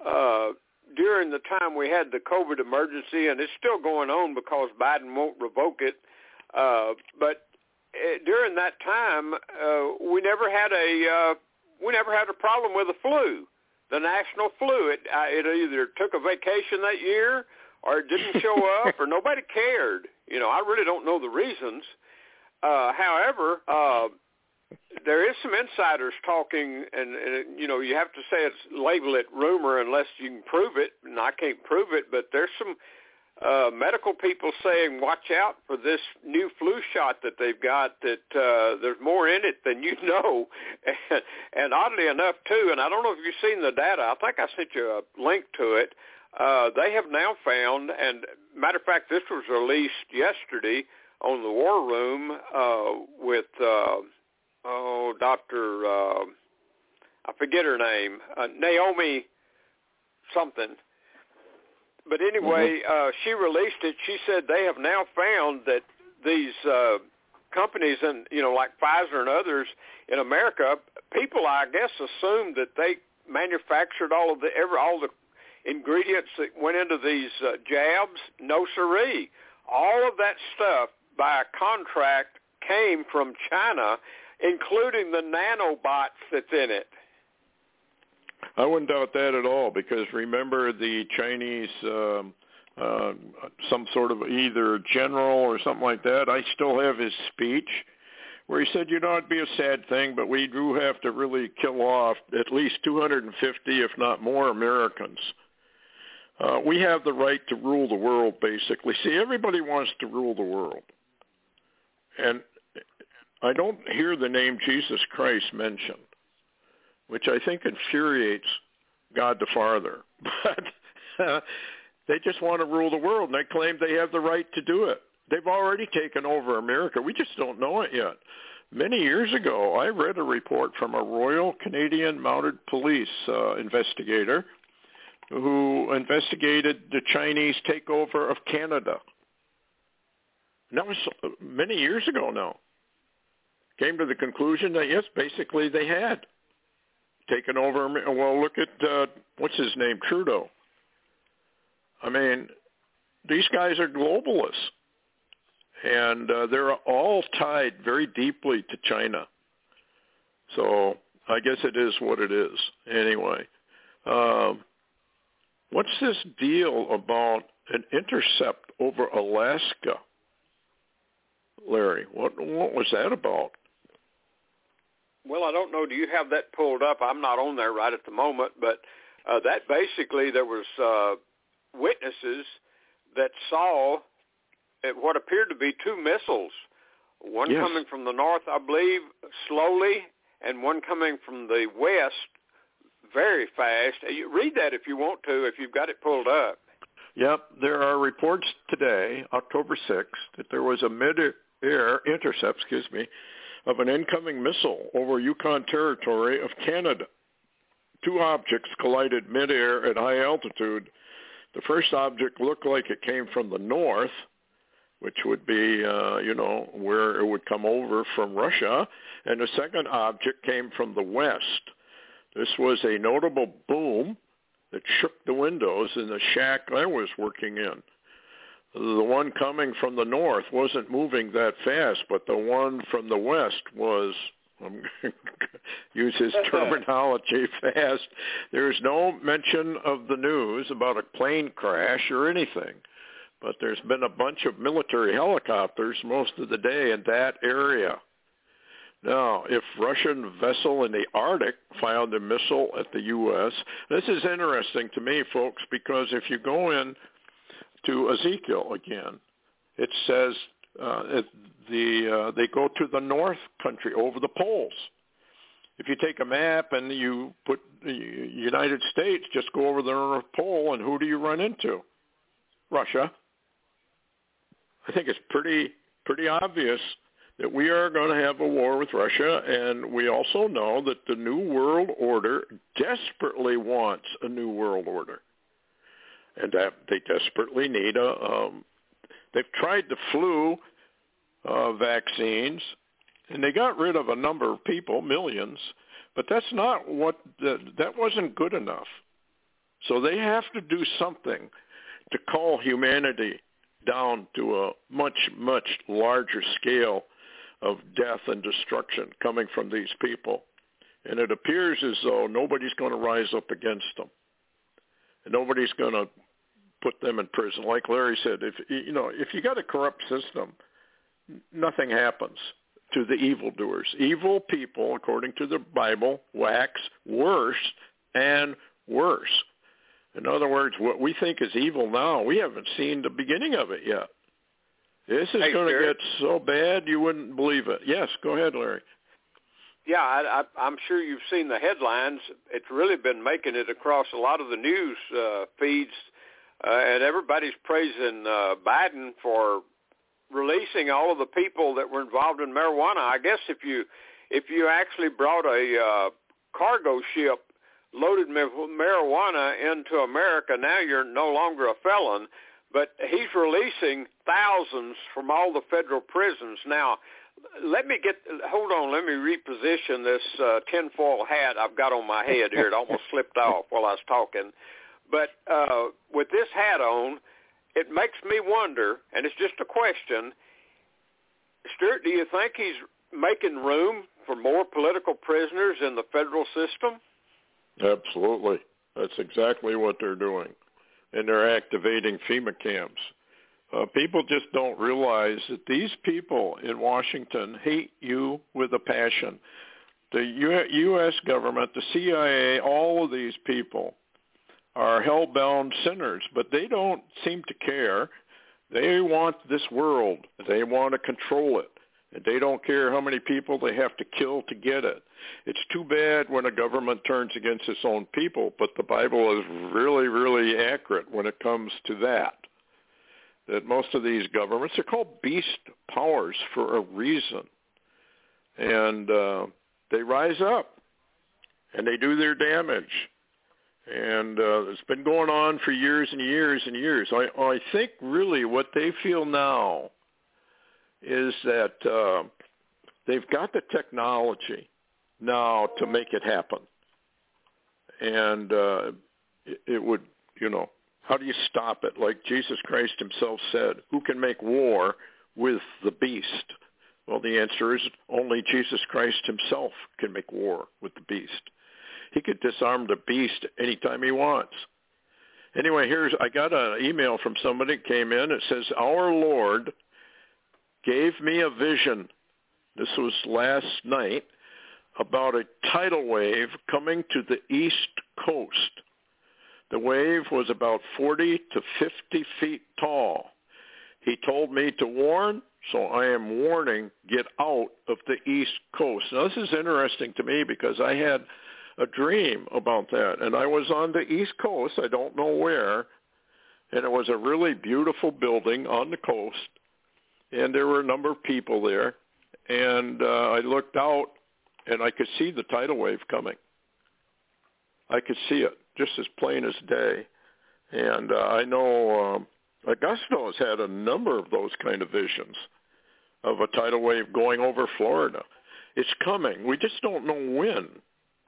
uh, during the time we had the COVID emergency, and it's still going on because Biden won't revoke it, uh, but uh, during that time, uh, we never had a uh, we never had a problem with the flu, the national flu. It uh, it either took a vacation that year or it didn't show up or nobody cared. You know, I really don't know the reasons. Uh, however, uh, there is some insiders talking, and, and you know, you have to say it's label it rumor unless you can prove it, and I can't prove it. But there's some uh, medical people saying, watch out for this new flu shot that they've got. That uh, there's more in it than you know, and, and oddly enough, too. And I don't know if you've seen the data. I think I sent you a link to it. Uh, they have now found, and matter of fact, this was released yesterday on the War Room uh, with uh, oh Doctor uh, I forget her name uh, Naomi something. But anyway, mm-hmm. uh, she released it. She said they have now found that these uh, companies and you know like Pfizer and others in America, people I guess assumed that they manufactured all of the every all the ingredients that went into these uh, jabs, no siree. All of that stuff by a contract came from China, including the nanobots that's in it. I wouldn't doubt that at all because remember the Chinese um, uh, some sort of either general or something like that. I still have his speech where he said, you know, it'd be a sad thing, but we do have to really kill off at least 250, if not more, Americans uh, we have the right to rule the world, basically. See, everybody wants to rule the world. And I don't hear the name Jesus Christ mentioned, which I think infuriates God the Father. But uh, they just want to rule the world, and they claim they have the right to do it. They've already taken over America. We just don't know it yet. Many years ago, I read a report from a Royal Canadian Mounted Police uh, investigator – who investigated the Chinese takeover of Canada. And that was many years ago now. Came to the conclusion that yes, basically they had taken over. Well, look at uh, what's his name, Trudeau. I mean, these guys are globalists, and uh, they're all tied very deeply to China. So I guess it is what it is. Anyway, um, What's this deal about an intercept over Alaska, Larry? What what was that about? Well, I don't know. Do you have that pulled up? I'm not on there right at the moment, but uh, that basically there was uh, witnesses that saw what appeared to be two missiles, one yes. coming from the north, I believe, slowly, and one coming from the west very fast. You read that if you want to, if you've got it pulled up. Yep, there are reports today, October 6th, that there was a mid-air intercept, excuse me, of an incoming missile over Yukon territory of Canada. Two objects collided mid-air at high altitude. The first object looked like it came from the north, which would be, uh, you know, where it would come over from Russia, and the second object came from the west this was a notable boom that shook the windows in the shack I was working in. The one coming from the north wasn't moving that fast, but the one from the west was I'm use his terminology fast. There's no mention of the news about a plane crash or anything, but there's been a bunch of military helicopters most of the day in that area. Now, if Russian vessel in the Arctic found a missile at the U.S., this is interesting to me, folks, because if you go in to Ezekiel again, it says uh, it, the uh, they go to the north country over the poles. If you take a map and you put the United States, just go over the North Pole, and who do you run into? Russia. I think it's pretty pretty obvious that we are going to have a war with Russia, and we also know that the New World Order desperately wants a New World Order, and that they desperately need a. Um, they've tried the flu uh, vaccines, and they got rid of a number of people, millions, but that's not what the, that wasn't good enough. So they have to do something to call humanity down to a much, much larger scale of death and destruction coming from these people. And it appears as though nobody's going to rise up against them. And nobody's going to put them in prison. Like Larry said, if you know, if you got a corrupt system, nothing happens to the evildoers. Evil people, according to the Bible, wax worse and worse. In other words, what we think is evil now, we haven't seen the beginning of it yet. This is hey, going to get so bad you wouldn't believe it. Yes, go ahead, Larry. Yeah, I, I, I'm sure you've seen the headlines. It's really been making it across a lot of the news uh, feeds, uh, and everybody's praising uh, Biden for releasing all of the people that were involved in marijuana. I guess if you if you actually brought a uh, cargo ship loaded marijuana into America, now you're no longer a felon. But he's releasing thousands from all the federal prisons. Now, let me get, hold on, let me reposition this uh, tinfoil hat I've got on my head here. It almost slipped off while I was talking. But uh, with this hat on, it makes me wonder, and it's just a question, Stewart, do you think he's making room for more political prisoners in the federal system? Absolutely. That's exactly what they're doing. And they're activating FEMA camps. Uh, people just don't realize that these people in Washington hate you with a passion. The U- U.S. government, the CIA, all of these people are hell-bound sinners, but they don't seem to care. They want this world. They want to control it. And they don't care how many people they have to kill to get it. It's too bad when a government turns against its own people, but the Bible is really, really accurate when it comes to that. That most of these governments are called beast powers for a reason. And uh, they rise up and they do their damage and uh, it's been going on for years and years and years. I, I think really what they feel now is that uh, they've got the technology now to make it happen, and uh, it, it would, you know, how do you stop it? Like Jesus Christ himself said, who can make war with the beast? Well, the answer is only Jesus Christ himself can make war with the beast. He could disarm the beast anytime he wants. Anyway, here's I got an email from somebody that came in. It says, "Our Lord gave me a vision. This was last night about a tidal wave coming to the east coast. The wave was about 40 to 50 feet tall. He told me to warn, so I am warning, get out of the east coast. Now this is interesting to me because I had a dream about that. And I was on the East Coast, I don't know where, and it was a really beautiful building on the coast, and there were a number of people there. And uh, I looked out, and I could see the tidal wave coming. I could see it just as plain as day. And uh, I know um, Augusto has had a number of those kind of visions of a tidal wave going over Florida. It's coming. We just don't know when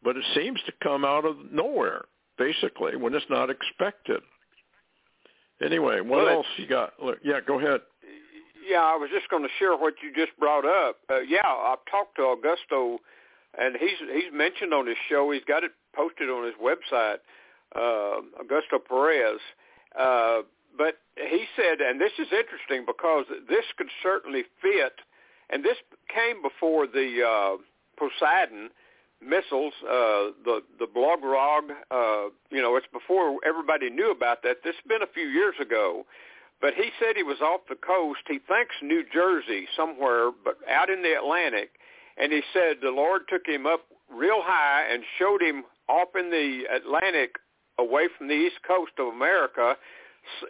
but it seems to come out of nowhere. basically, when it's not expected. Anyway, what well, else you got? Yeah, go ahead. Yeah, I was just going to share what you just brought up. Uh, yeah, I've talked to Augusto, and he's he's mentioned on his show. He's got it posted on his website, uh, Augusto Perez. Uh, but he said, and this is interesting because this could certainly fit, and this came before the uh, Poseidon missiles, uh, the the Belgorod. Uh, you know, it's before everybody knew about that. This has been a few years ago, but he said he was off the coast. He thinks New Jersey somewhere, but out in the Atlantic, and he said the Lord took him up real high and showed him off in the Atlantic, away from the east coast of America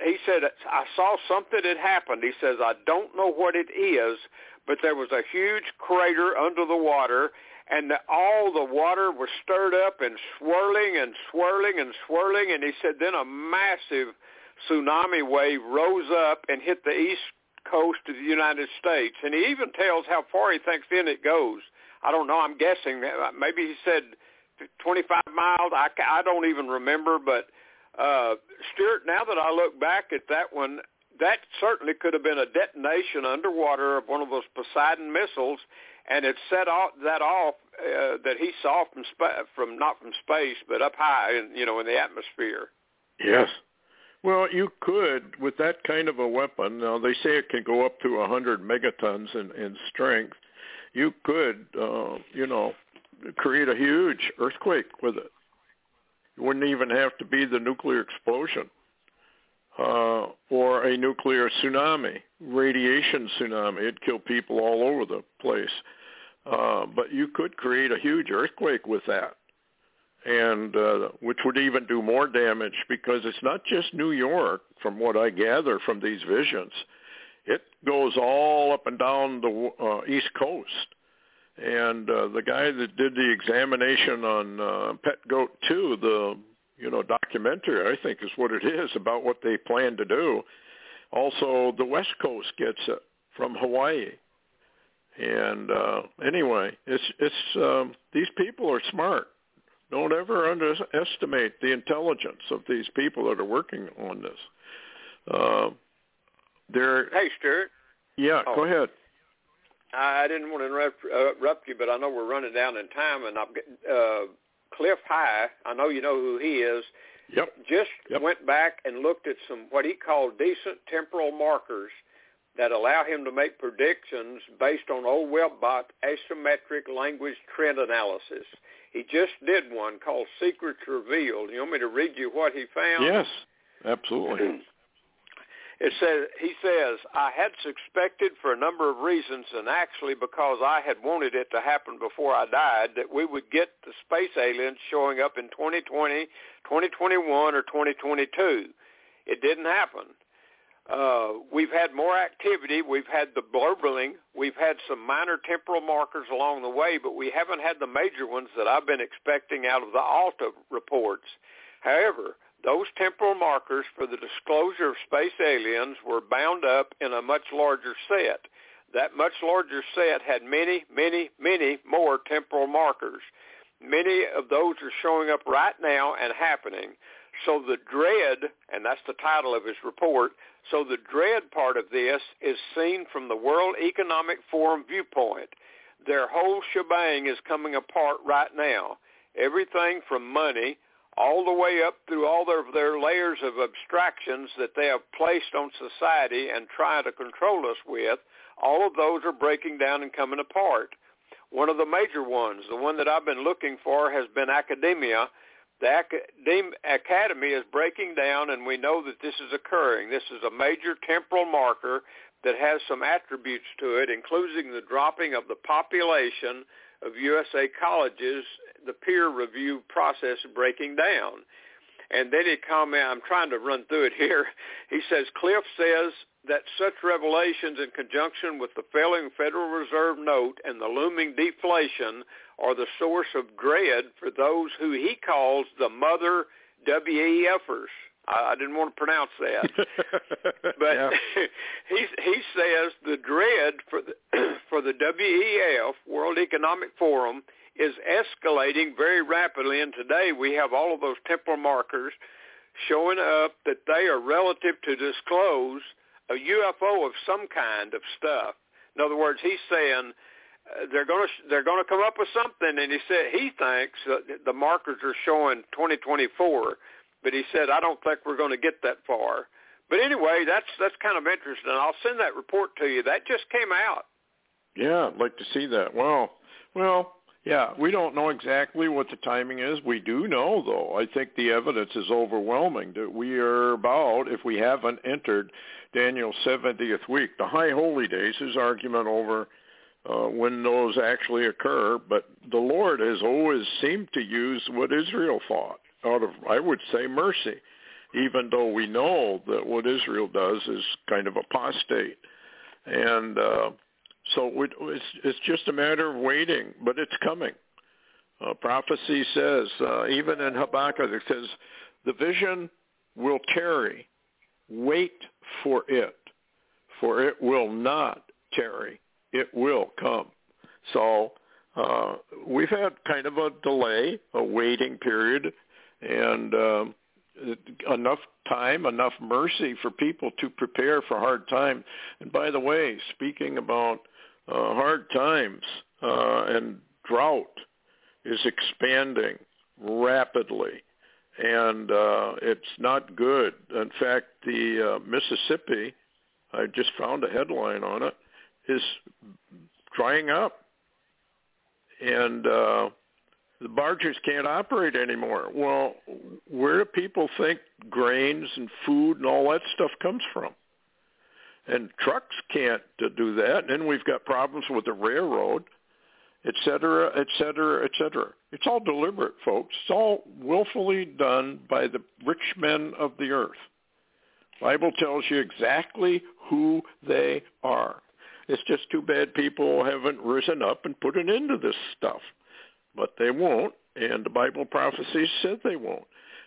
he said, I saw something had happened. He says, I don't know what it is, but there was a huge crater under the water, and all the water was stirred up and swirling and swirling and swirling. And he said, then a massive tsunami wave rose up and hit the east coast of the United States. And he even tells how far he thinks in it goes. I don't know. I'm guessing. Maybe he said 25 miles. I, I don't even remember, but uh, Stewart, now that I look back at that one, that certainly could have been a detonation underwater of one of those Poseidon missiles, and it set off that off uh, that he saw from spa- from not from space but up high, in, you know, in the atmosphere. Yes. Well, you could with that kind of a weapon. Now they say it can go up to 100 megatons in, in strength. You could, uh, you know, create a huge earthquake with it. It wouldn't even have to be the nuclear explosion uh, or a nuclear tsunami, radiation tsunami. It'd kill people all over the place. Uh, but you could create a huge earthquake with that, and uh, which would even do more damage because it's not just New York, from what I gather from these visions. It goes all up and down the uh, East Coast and uh, the guy that did the examination on uh, Pet Goat 2, the you know documentary, I think is what it is about what they plan to do. Also, the West Coast gets it from Hawaii. And uh, anyway, it's it's um, these people are smart. Don't ever underestimate the intelligence of these people that are working on this. Uh, they're hey, Stewart. Yeah, oh. go ahead. I didn't want to interrupt, interrupt you, but I know we're running down in time, and I've uh, Cliff High. I know you know who he is. Yep. Just yep. went back and looked at some what he called decent temporal markers that allow him to make predictions based on old WebBot asymmetric language trend analysis. He just did one called Secrets Revealed. You want me to read you what he found? Yes, absolutely. It says he says I had suspected for a number of reasons, and actually because I had wanted it to happen before I died, that we would get the space aliens showing up in 2020, 2021, or 2022. It didn't happen. Uh, we've had more activity. We've had the burbling. We've had some minor temporal markers along the way, but we haven't had the major ones that I've been expecting out of the Alta reports. However, those temporal markers for the disclosure of space aliens were bound up in a much larger set. That much larger set had many, many, many more temporal markers. Many of those are showing up right now and happening. So the dread, and that's the title of his report, so the dread part of this is seen from the World Economic Forum viewpoint. Their whole shebang is coming apart right now. Everything from money all the way up through all their, their layers of abstractions that they have placed on society and try to control us with, all of those are breaking down and coming apart. One of the major ones, the one that I've been looking for, has been academia. The academy is breaking down, and we know that this is occurring. This is a major temporal marker that has some attributes to it, including the dropping of the population of USA colleges the peer review process breaking down. And then he comment, I'm trying to run through it here. He says, Cliff says that such revelations in conjunction with the failing Federal Reserve note and the looming deflation are the source of dread for those who he calls the mother WEFers. I, I didn't want to pronounce that, but he he says the dread for the for the WEF World Economic Forum is escalating very rapidly. And today we have all of those temporal markers showing up that they are relative to disclose a UFO of some kind of stuff. In other words, he's saying uh, they're going to they're going to come up with something, and he said he thinks that the markers are showing 2024, but he said I don't think we're going to get that far. But anyway, that's that's kind of interesting. I'll send that report to you. That just came out. Yeah, I'd like to see that. Well, well, yeah, we don't know exactly what the timing is. We do know, though, I think the evidence is overwhelming that we are about, if we haven't entered Daniel's 70th week, the high holy days, his argument over uh, when those actually occur. But the Lord has always seemed to use what Israel thought out of, I would say, mercy, even though we know that what Israel does is kind of apostate. And uh, so it's, it's just a matter of waiting, but it's coming. Uh, prophecy says, uh, even in Habakkuk, it says, the vision will tarry. Wait for it, for it will not tarry. It will come. So uh, we've had kind of a delay, a waiting period, and uh, enough time, enough mercy for people to prepare for hard time. And by the way, speaking about uh, hard times uh, and drought is expanding rapidly, and uh, it's not good. In fact, the uh, Mississippi, I just found a headline on it, is drying up, and uh, the barges can't operate anymore. Well, where do people think grains and food and all that stuff comes from? And trucks can't uh, do that. And then we've got problems with the railroad, et cetera, et cetera, et cetera. It's all deliberate, folks. It's all willfully done by the rich men of the earth. Bible tells you exactly who they are. It's just too bad people haven't risen up and put an end to this stuff. But they won't, and the Bible prophecies said they won't.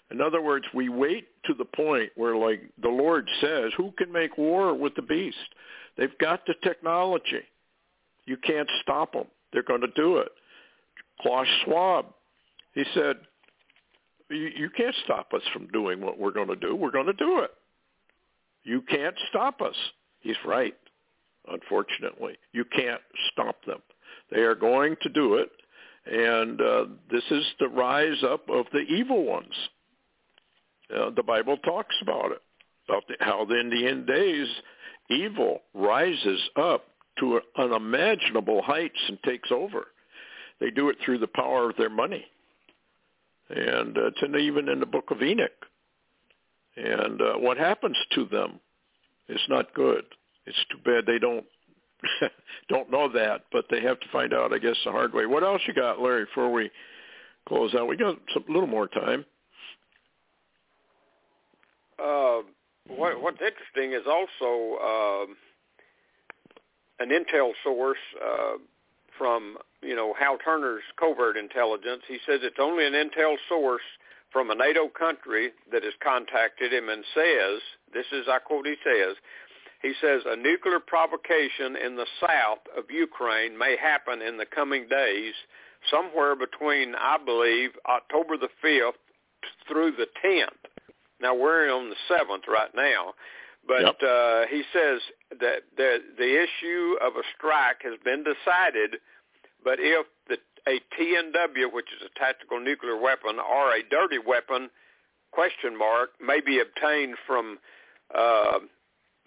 In other words, we wait to the point where, like the Lord says, who can make war with the beast? They've got the technology. You can't stop them. They're going to do it. Klaus Schwab, he said, you, can't stop us from doing what we're going to do. We're going to do it. You can't stop us. He's right, unfortunately. You can't stop them. They are going to do it. And uh, this is the rise up of the evil ones uh, the Bible talks about it, about the, how in the end days evil rises up to unimaginable heights and takes over. They do it through the power of their money. And uh, it's in, even in the book of Enoch. And uh, what happens to them is not good. It's too bad they don't don't know that, but they have to find out, I guess, the hard way. What else you got, Larry? Before we close out, we got a little more time uh, what, what's interesting is also uh, an intel source uh, from you know Hal Turner's covert intelligence. He says it's only an intel source from a NATO country that has contacted him and says, this is I quote he says, he says a nuclear provocation in the south of Ukraine may happen in the coming days, somewhere between I believe October the fifth through the tenth. Now we're on the seventh right now, but yep. uh, he says that the the issue of a strike has been decided, but if the a TNW, which is a tactical nuclear weapon, or a dirty weapon, question mark, may be obtained from uh,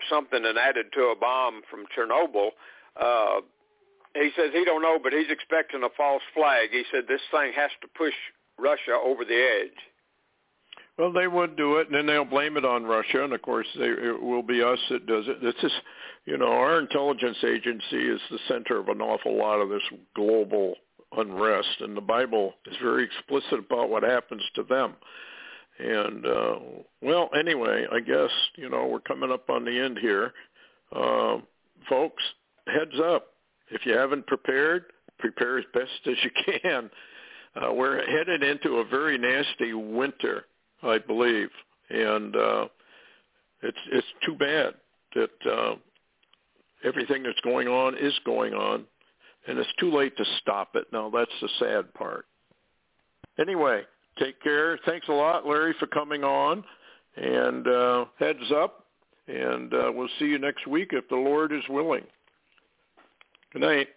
something and added to a bomb from Chernobyl. Uh, he says he don't know, but he's expecting a false flag. He said this thing has to push Russia over the edge. Well, they would do it, and then they'll blame it on Russia, and of course, they, it will be us that does it. This is, you know, our intelligence agency is the center of an awful lot of this global unrest, and the Bible is very explicit about what happens to them. And uh, well, anyway, I guess you know we're coming up on the end here, uh, folks. Heads up! If you haven't prepared, prepare as best as you can. Uh, we're headed into a very nasty winter I believe, and uh, it's it's too bad that uh, everything that's going on is going on. and it's too late to stop it. Now that's the sad part. Anyway, take care. Thanks a lot, Larry, for coming on. And uh, heads up, and uh, we'll see you next week if the Lord is willing. Good night.